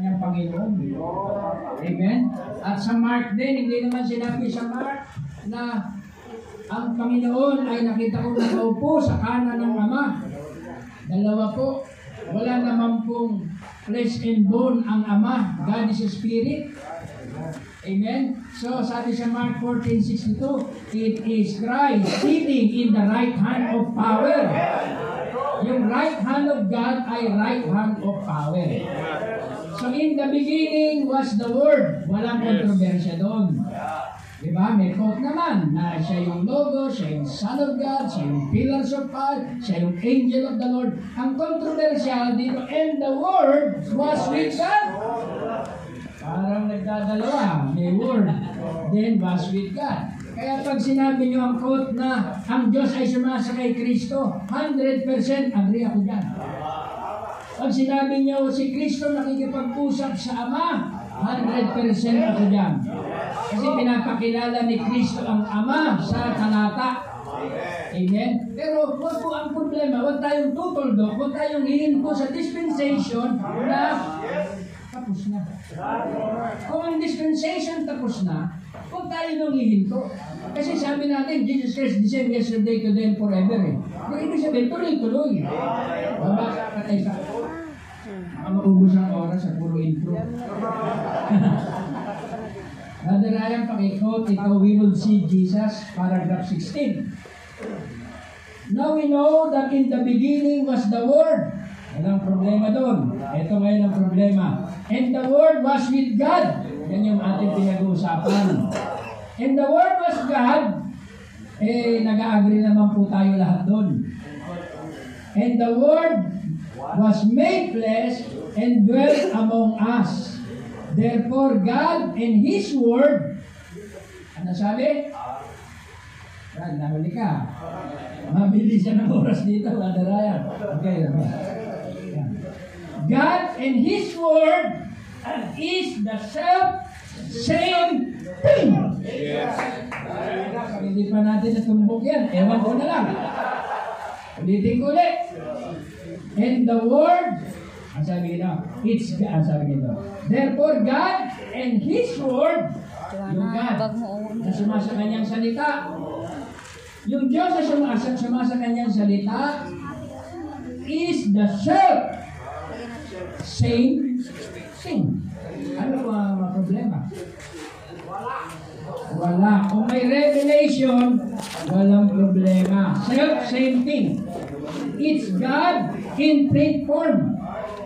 kanyang Panginoon. Amen? At sa Mark din, hindi naman sinabi sa Mark na ang Panginoon ay nakita ko nakaupo sa kanan ng Ama. Dalawa po, wala naman pong flesh and bone ang Ama. God is spirit. Amen? So, sabi sa Mark 14.62, It is Christ sitting in the right hand of power. Yung right hand of God ay right hand of power. So, in the beginning was the Word. Walang kontrobersya doon. Diba? May quote naman na siya yung logo, siya yung Son of God, siya yung pillars of God, siya yung angel of the Lord. Ang controversial dito, and the Word was with God. Parang nagdadalawa, may Word, then was with God. Kaya pag sinabi niyo ang quote na ang Diyos ay sumasa kay Kristo, 100% agree ako dyan. Pag sinabi niyo si Kristo nakikipag-usap sa Ama, 100% ako dyan. Kasi pinapakilala ni Kristo ang Ama sa talata. Amen? Pero wag po ang problema, wag tayong tutuldo, wag tayong hihinto sa dispensation na tapos na. Kung ang dispensation tapos na, huwag tayo nang hihinto. Kasi sabi natin, Jesus Christ, the same yesterday, today, and forever. Eh. Pero ibig sabihin, tuloy-tuloy. Babasa ka tayo sa Baka maubos ang oras sa puro intro. Brother Ryan, pakikot, ito, we will see Jesus, paragraph 16. Now we know that in the beginning was the Word. Walang problema doon. Ito ngayon ang problema. And the Word was with God. Yan yung ating pinag-uusapan. And the Word was God. Eh, nag-agree naman po tayo lahat doon. And the Word was made flesh and dwelt among us. Therefore, God and His Word, ano sabi? Brad, nahuli ka. Mabilis siya ng oras dito, Brother Ryan. Okay. Yan. God and His Word is the self-same thing. Pag hindi pa natin natumbok yan, ewan ko na lang. Ulitin ko ulit. And the Word, ang sabi nito, it's ang sabi nito. Therefore, God and His Word, yung God, na sumasa kanyang salita, yung Diyos na sumasa, sumasa kanyang salita, is the self same thing. Ano ba ang problema? Wala. Kung may revelation, walang problema. Self, same thing. It's God in print form.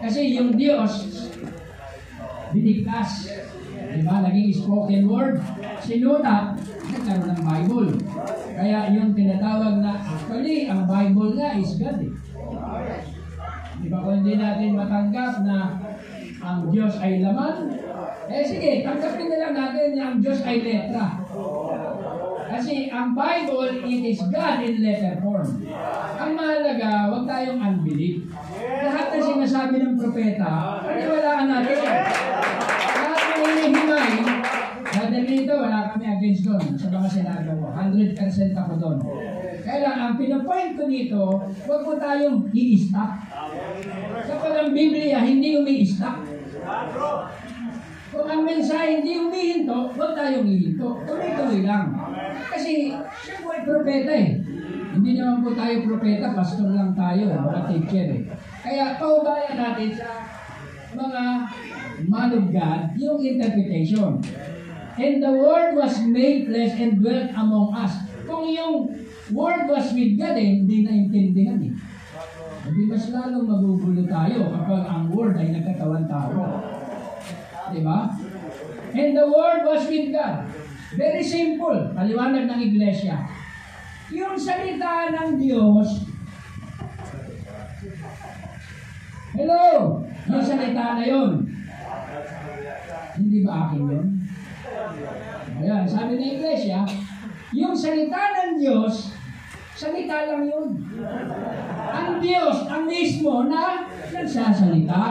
Kasi yung Diyos, binigkas. Diba? Naging spoken word. Sinulat, nagkaroon ng Bible. Kaya yung tinatawag na, actually, ang Bible nga is God eh. Diba kung hindi natin matanggap na ang Diyos ay laman, eh sige, tanggapin na lang natin na ang Diyos ay letra. Kasi ang Bible, it is God in letter form. Ang mahalaga, huwag tayong unbelief. Lahat na sinasabi ng propeta, paniwalaan natin. Lahat ng hinihimay, dahil dito, wala kami against doon sa mga sinabi ko. 100% ako doon. Kaya lang, ang pinapoint ko dito, huwag mo tayong i-stop. Kapag ang Biblia hindi umi-stop. Kung ang mensahe hindi umihinto, huwag tayong ihinto. Tuloy-tuloy lang. Kasi siya po propeta eh. Hindi naman po tayo propeta, pastor lang tayo, mga teacher eh. Kaya paubayan natin sa mga man of God yung interpretation. And the Word was made flesh and dwelt among us. Kung yung Word was with God eh, hindi naintindihan eh. Hindi mas lalong magugulo tayo kapag ang Word ay nagkatawan tao. Di ba? And the Word was with God. Very simple. Paliwanag ng iglesia. Yung salita ng Diyos, Hello! Yung salita na yun. Hindi ba akin yun? Ayan, sabi ng iglesia, yung salita ng Diyos, salita lang yun. Ang Diyos, ang mismo na nagsasalita.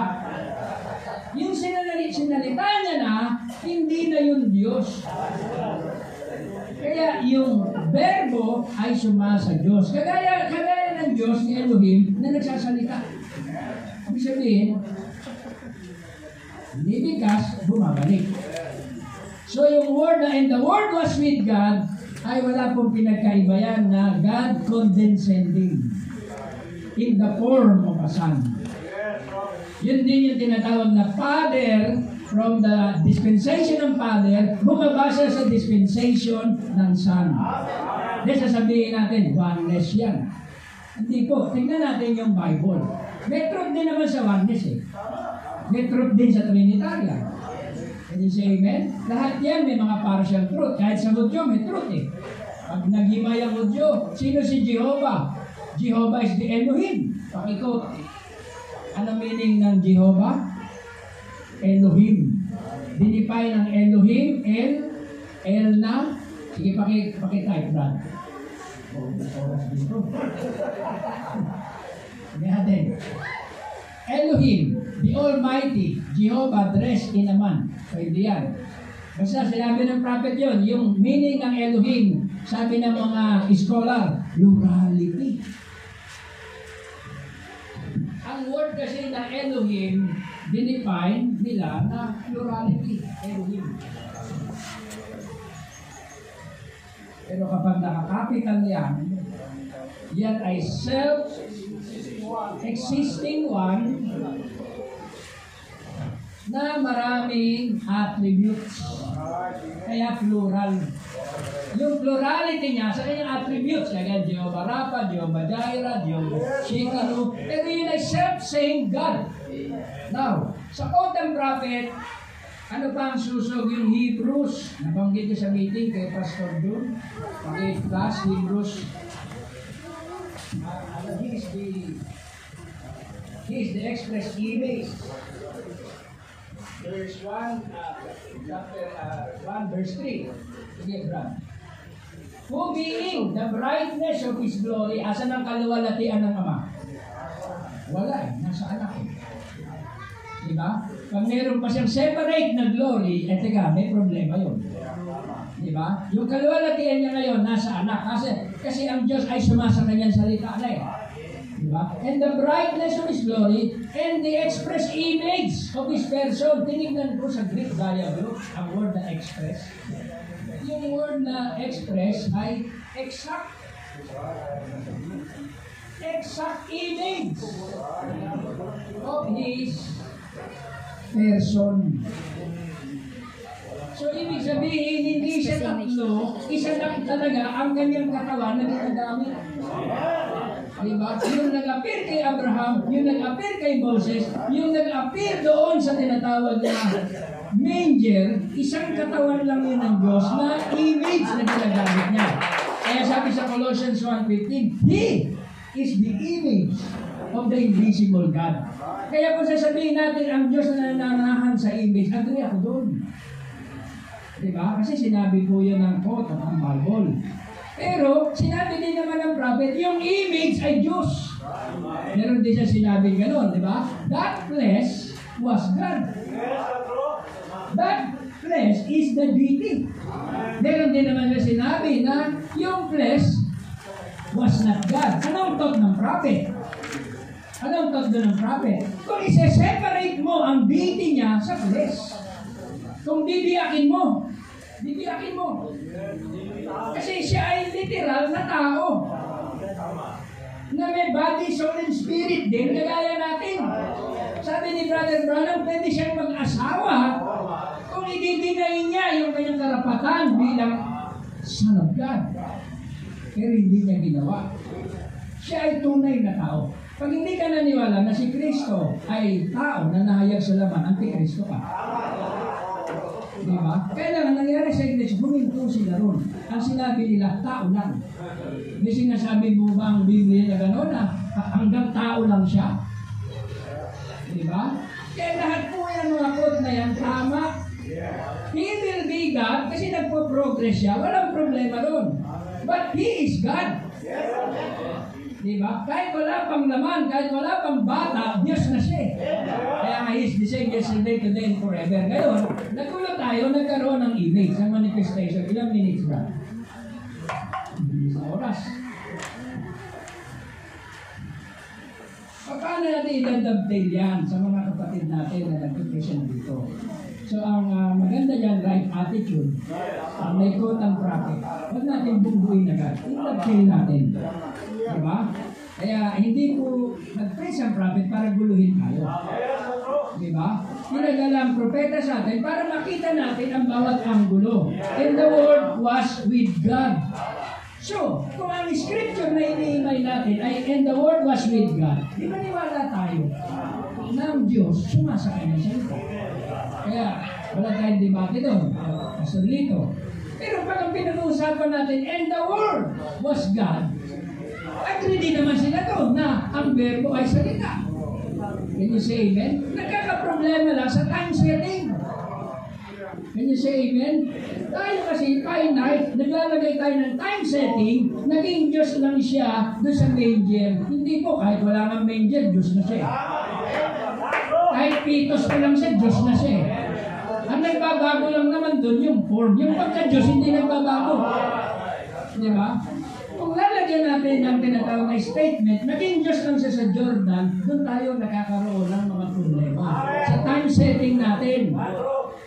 Yung sinalita, niya na, hindi na yung Diyos. Kaya yung verbo ay suma sa Diyos. Kagaya, kagaya ng Diyos ni Elohim na nagsasalita. Ibig sabihin, Binibigas, bumabalik. So yung word na, and the word was with God, ay wala pong pinagkaiba yan na God condescending in the form of a son. Yun din yung tinatawag na Father from the dispensation ng Father, bumabasa sa dispensation ng Son. Hindi sasabihin natin, oneness yan. Hindi po. Tingnan natin yung Bible. May truth din naman sa oneness eh. May truth din sa Trinitarian. Can you say amen? Lahat yan may mga partial truth. Kahit sa Hudyo, may truth eh. Pag naghimay ang Hudyo, sino si Jehovah? Jehovah is the Elohim. Pakiko, ano meaning ng Jehovah? Elohim. Dinify ng Elohim, El, El na, sige paki, paki-type Brad. Oh, oras dito. Hindi natin. Elohim, the Almighty, Jehovah dressed in a man. Pwede yan. Basta sinabi ng prophet yon, yung meaning ng Elohim, sabi ng mga scholar, plurality. Ang word kasi na Elohim, dinefine nila na plurality. Elohim. Pero kapag nakakapital yan, yan ay self-existing one na maraming attributes. Kaya plural. Yung plurality niya sa kanyang attributes, kaya Jehovah Rapha, Jehovah Jireh, Jehovah Shekinu, pero yun ay self-same God. Now, sa Quote Prophet, ano pa ang susog yung Hebrews? Nabanggit niyo sa meeting kay Pastor Jun. Pag-class, Hebrews. Uh, he is the he is the express image. Verse 1, uh, chapter uh, 1, verse 3. Sige, Brad. Who being the brightness of His glory, asan ang kaluwalhatian ng Ama? Wala eh, nasa anak eh. Diba? Pag meron pa siyang separate na glory, eh teka, may problema yun. Diba? Yung kaluwalhatian niya ngayon, nasa anak. Kasi, kasi ang Diyos ay sumasa kanyang salita na eh. Diba? And the brightness of His glory and the express image of His person. Tinignan ko sa Greek dialogue, ang word na express. Yung word na express ay exact exact image of His person. So, ibig sabihin, hindi siya tatlo, isa lang talaga ang kanyang katawan na ginagamit. Diba? Yung nag-appear kay Abraham, yung nag-appear kay Moses, yung nag-appear doon sa tinatawag na manger, isang katawan lang yun ng Diyos na image na ginagamit niya. Kaya sabi sa Colossians 1.15, He is the image of the invisible God. Kaya kung sasabihin natin ang Diyos na nananahan sa image, agree ako doon. Diba? Kasi sinabi po yun ng quote ng Bible. Pero, sinabi din naman ng prophet, yung image ay Diyos. Meron din siya sinabing gano'n, di ba? That flesh was God. That flesh is the deity. Meron din naman siya sinabi na yung flesh was not God. Anong thought ng prophet? Anong doon ng prophet? Kung isa-separate mo ang deity niya sa flesh, kung bibiyakin mo, bibiyakin mo. Kasi siya ay literal na tao. Na may body, soul, and spirit din, kagaya natin. Sabi ni Brother Branham, pwede siyang mag-asawa kung i-deny niya yung kanyang karapatan bilang Son of God. Pero hindi niya ginawa. Siya ay tunay na tao. Pag hindi ka naniwala na si Kristo ay tao na nahayag sa laman, antikristo ka. Di ba? Kailangan nangyari sa iglesia, huminto sila ron. Ang sinabi nila, tao lang. May sinasabi mo ba ang Biblia na gano'n na hanggang tao lang siya? Di ba? Kaya lahat po yan mga quote na yan, tama. He will be God kasi nagpo-progress siya. Walang problema ron. But He is God. Di ba? Kahit wala pang laman, kahit wala pang bata, Diyos na siya. eh. Kaya nga, He is the same yesterday, today, and forever. Ngayon, nagulo tayo, nagkaroon ng image, ng manifestation. Ilang minutes ba? Sa oras. Paano natin idadabtail yan sa mga kapatid natin na nag-Christian dito? So ang ah, maganda dyan, right attitude, ang may quote ang prophet, huwag natin bumbuin agad. Idadabtail natin. Diba? Kaya hindi po nag-praise ang prophet para guluhin tayo. Diba? Pinagala ang propeta sa atin para makita natin ang bawat anggulo. And the word was with God. So, kung ang scripture na iniimay natin ay and the word was with God, di ba niwala tayo na ang Diyos sumasakay ng salita. Kaya, wala tayong debate doon. Pastor Lito. Pero pag ang pinag-uusapan natin, and the word was God, agree din naman sila doon na ang verbo ay salita. Can you say amen? Nagkakaproblema lang sa time setting. Can you say amen? Tayo kasi finite, naglalagay tayo ng time setting, naging Diyos lang siya doon sa manger. Hindi po, kahit wala kang manger, Diyos na siya. Kahit pitos pa lang siya, Diyos na siya. Nagbabago lang naman doon yung form. Yung pagka-Diyos, hindi nagbabago. Di ba? Kung lalagyan natin ang tinatawag na statement, naging Diyos lang siya sa Jordan, doon tayo nakakaroon ng mga problema. Sa time setting natin.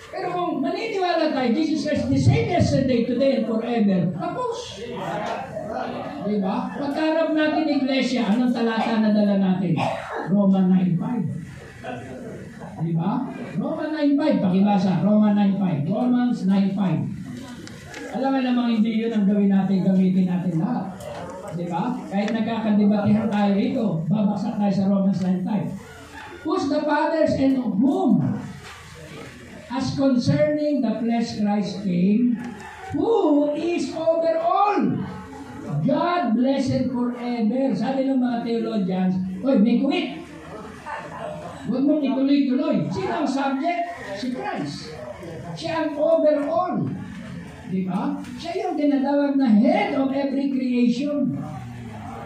Pero kung maniniwala tayo, Jesus Christ, the same yesterday, today, and forever, tapos. Di ba? Pagkarap natin iglesia, anong talata na dala natin? Roma 9.5. Di ba? Roma 9.5, pakibasa. Roma 9.5. Romans 9.5. Alam mo namang hindi yun ang gawin natin, gamitin natin lahat. Di ba? Kahit nagkakadebatihan tayo rito, babaksak tayo sa Romans 9.5. Who's the fathers and of whom? As concerning the flesh Christ came, who is over all. God blessed forever. Sabi ng mga theologians, Oy, may quit. Ituloy-tuloy. Sino ang subject? Si Christ. Siya ang overall. Di ba? Siya yung tinatawag na head of every creation.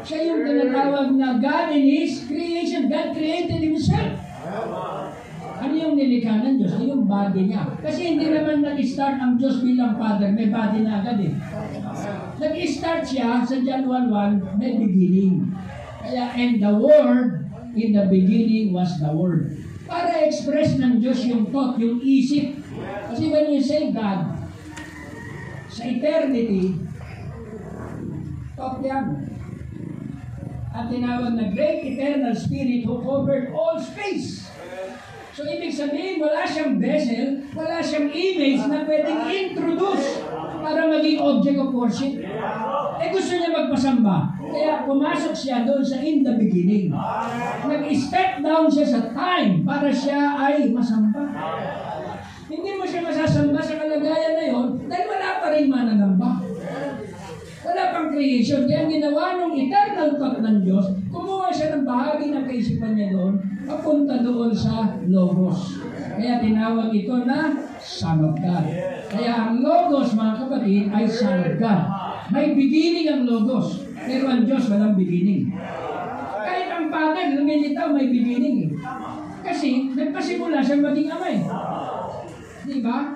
Siya yung tinatawag na God in His creation. God created Himself. Ano yung nilikha ng Diyos? Yung body niya. Kasi hindi naman nag-start ang Diyos bilang Father. May body na agad eh. Nag-start siya sa John 1.1, may beginning. Kaya, and the Word, in the beginning was the Word. Para express ng Diyos yung thought, yung isip. Kasi when you say God, sa eternity, thought yan. At tinawag na Great Eternal Spirit who covered all space. So, ibig sabihin, wala siyang vessel, wala siyang image na pwedeng introduce para maging object of worship. Eh, gusto niya magpasamba. Kaya pumasok siya doon sa in the beginning. Nag-step down siya sa time para siya ay masamba. Hindi mo siya masasamba sa kalagayan na yon dahil wala pa rin mananamba. Wala pang creation. Kaya ginawa nung eternal thought ng Diyos, kumuha siya ng bahagi ng kaisipan niya doon, papunta doon sa Logos. Kaya tinawag ito na Son of God. Kaya ang Logos, mga kapatid, ay Son of God. May beginning ang Logos, pero ang Diyos walang beginning. Kahit ang Father, lumilitaw, may beginning. eh. Kasi nagpasimula siya maging amay. Di ba?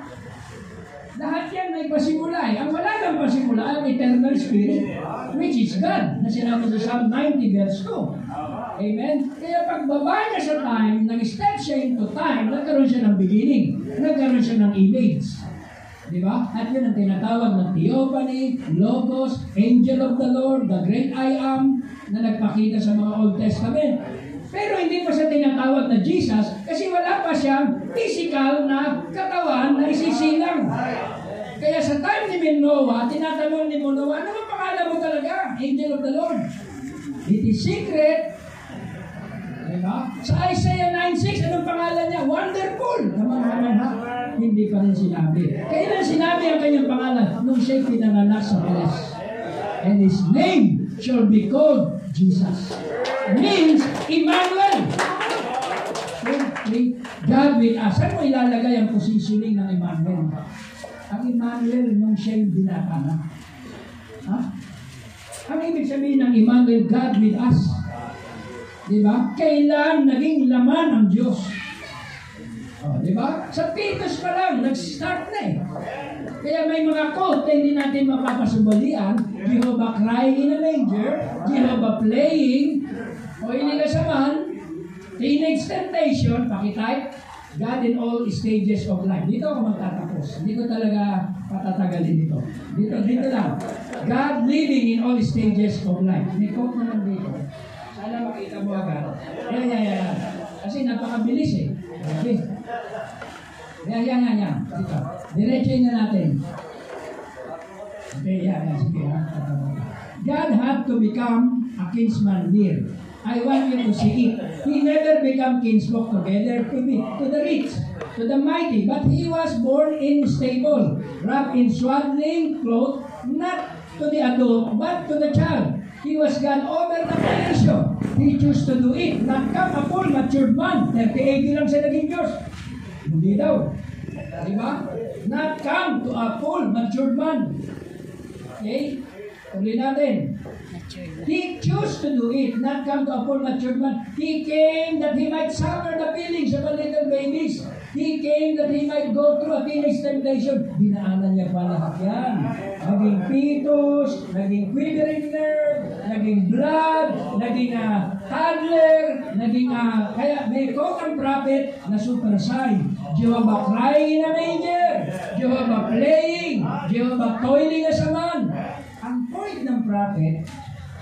Lahat yan may pasimula eh. Ang wala lang pasimula, ang eternal spirit, which is God, na sinabi sa Psalm 90 verse 2. Amen? Kaya pagbaba niya sa time, nag-step siya into time, nagkaroon siya ng beginning, nagkaroon siya ng image. Di ba? At yun ang tinatawag ng Theophany, Logos, Angel of the Lord, the Great I Am, na nagpakita sa mga Old Testament. Pero hindi pa siya tinatawag na Jesus kasi wala pa siyang physical na katawan na isisilang. Kaya sa time ni Manoah, tinatanong ni Manoah, ano ba pangalan mo talaga? Angel of the Lord. It is secret. Diba? Sa Isaiah 9.6, anong pangalan niya? Wonderful. Naman naman ha? Hindi pa rin sinabi. Kailan sinabi ang kanyang pangalan? Nung siya'y pinanganak sa Peles. And his name shall be called Jesus. Means Emmanuel. Simply, God with us. Saan mo ilalagay ang positioning ng Emmanuel? Ang Emmanuel nung siya'y binata na. Ha? Ang ibig sabihin ng Emmanuel, God with us. Di ba? Kailan naging laman ang Diyos? Oh, di ba? Sa Titus pa lang, nag-start na eh. Kaya may mga quote na hindi natin mapapasubalian. Jehovah crying in a manger, Jehovah playing, o inilasamahan, Teenage temptation, pakitype, God in all stages of life. Dito ako magtatapos. Hindi ko talaga patatagalin dito. Dito, dito lang. God living in all stages of life. May quote naman dito. Sana makita mo agad. Yan, yan, yan. Kasi napakabilis eh. Okay. Yan, yan, yan, yan. Dito. Diretso na natin. Okay, yan, yan. Sige, ha. God had to become a kinsman near. I want you to see it. He never become kinsfolk together to be to the rich, to the mighty, but he was born in stable, wrapped in swaddling clothes, not to the adult, but to the child. He was God over the creation. He chose to do it, not come a full matured man. 38 lang siya naging Diyos. Hindi daw. Di ba? Not come to a full matured man. Okay? Tuloy natin. He chose to do it, not come to a full matured man. He came that he might suffer the feelings of a little babies. He came that he might go through a teenage temptation. Dinaanan niya pa lahat yan. Naging fetus, naging quivering nerve, naging blood, naging uh, toddler, naging, uh, kaya may ang prophet na super sign. Jehovah crying in a manger, Jehovah playing, Jehovah toiling as a man. Ang point ng prophet,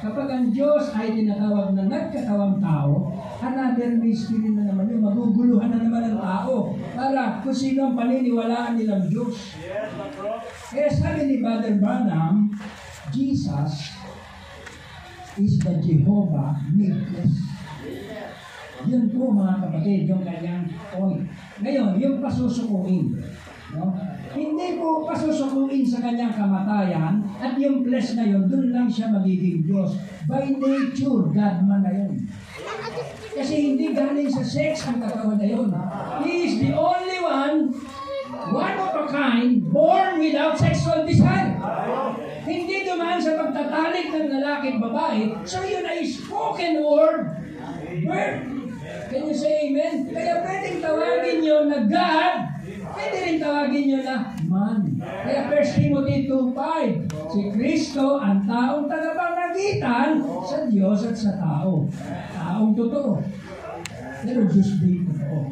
kapag ang Diyos ay tinatawag na nagkatawang tao, another mystery na naman yun, maguguluhan na naman ang tao para kung sino ang paniniwalaan nilang Diyos. Kaya sabi ni Brother Branham, Jesus is the Jehovah Midless. Yun po mga kapatid, yung kanyang point. Ngayon, yung pasusukuin. No? Hindi po pasusukuin sa kanyang kamatayan at yung flesh na yun, doon lang siya magiging Diyos. By nature, God man na yun. Kasi hindi galing sa sex ang katawan na yun. He is the only one, one of a kind, born without sexual desire. Hindi dumaan sa pagtatalik ng lalaki at babae. So yun ay spoken word, birth. Can you say amen? Kaya pwedeng tawagin nyo na God, tawagin nyo na man. Kaya 1 Timothy 2.5, si Kristo ang taong tagapamagitan sa Diyos at sa tao. Taong totoo. Pero Diyos din totoo.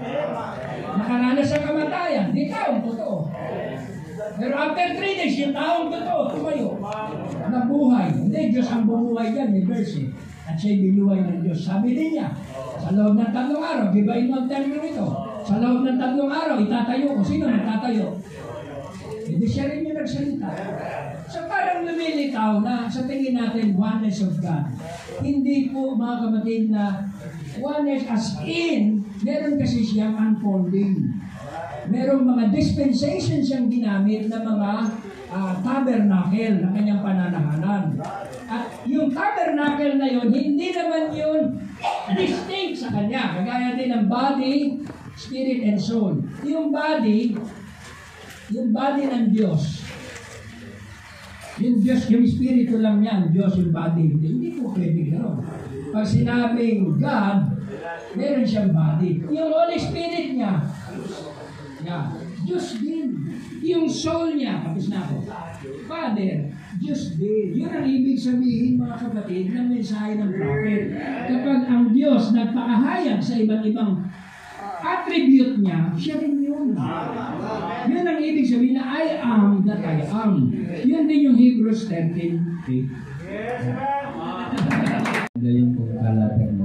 Nakaranas sa kamatayan, di taong totoo. Pero after three days, yung taong totoo, tumayo. Nabuhay. Hindi, Diyos ang bumuhay yan, may eh. At siya'y binuhay ng Diyos. Sabi din niya, sa loob ng tatlong araw, gibain mo ang termino ito. Sa loob ng tatlong araw, itatayo ko. Sino nagtatayo? Hindi siya rin yung nagsalita. So parang lumilitaw na sa tingin natin, oneness of God. Hindi po mga kapatid na oneness as in, meron kasi siyang unfolding. Merong mga dispensation siyang ginamit na mga ah, tabernacle na kanyang pananahanan. At yung tabernacle na yun, hindi naman yun distinct sa kanya. Kagaya din ng body, spirit, and soul. Yung body, yung body ng Diyos, yung Diyos, yung Espiritu lang yan, Diyos yung body. Hindi, po pwede gano'n. Pag sinabing God, meron siyang body. Yung Holy Spirit niya, yeah, Diyos din. Yung soul niya, tapos na ako. Father, Diyos din. Yun ang ibig sabihin mga kapatid ng mensahe ng prophet. Kapag ang Diyos nagpakahayag sa iba't ibang attribute niya, siya rin yun. Yun ang ibig sabihin na I am that I am. Yun din yung Hebrews 13. Okay. Galing pong kalaban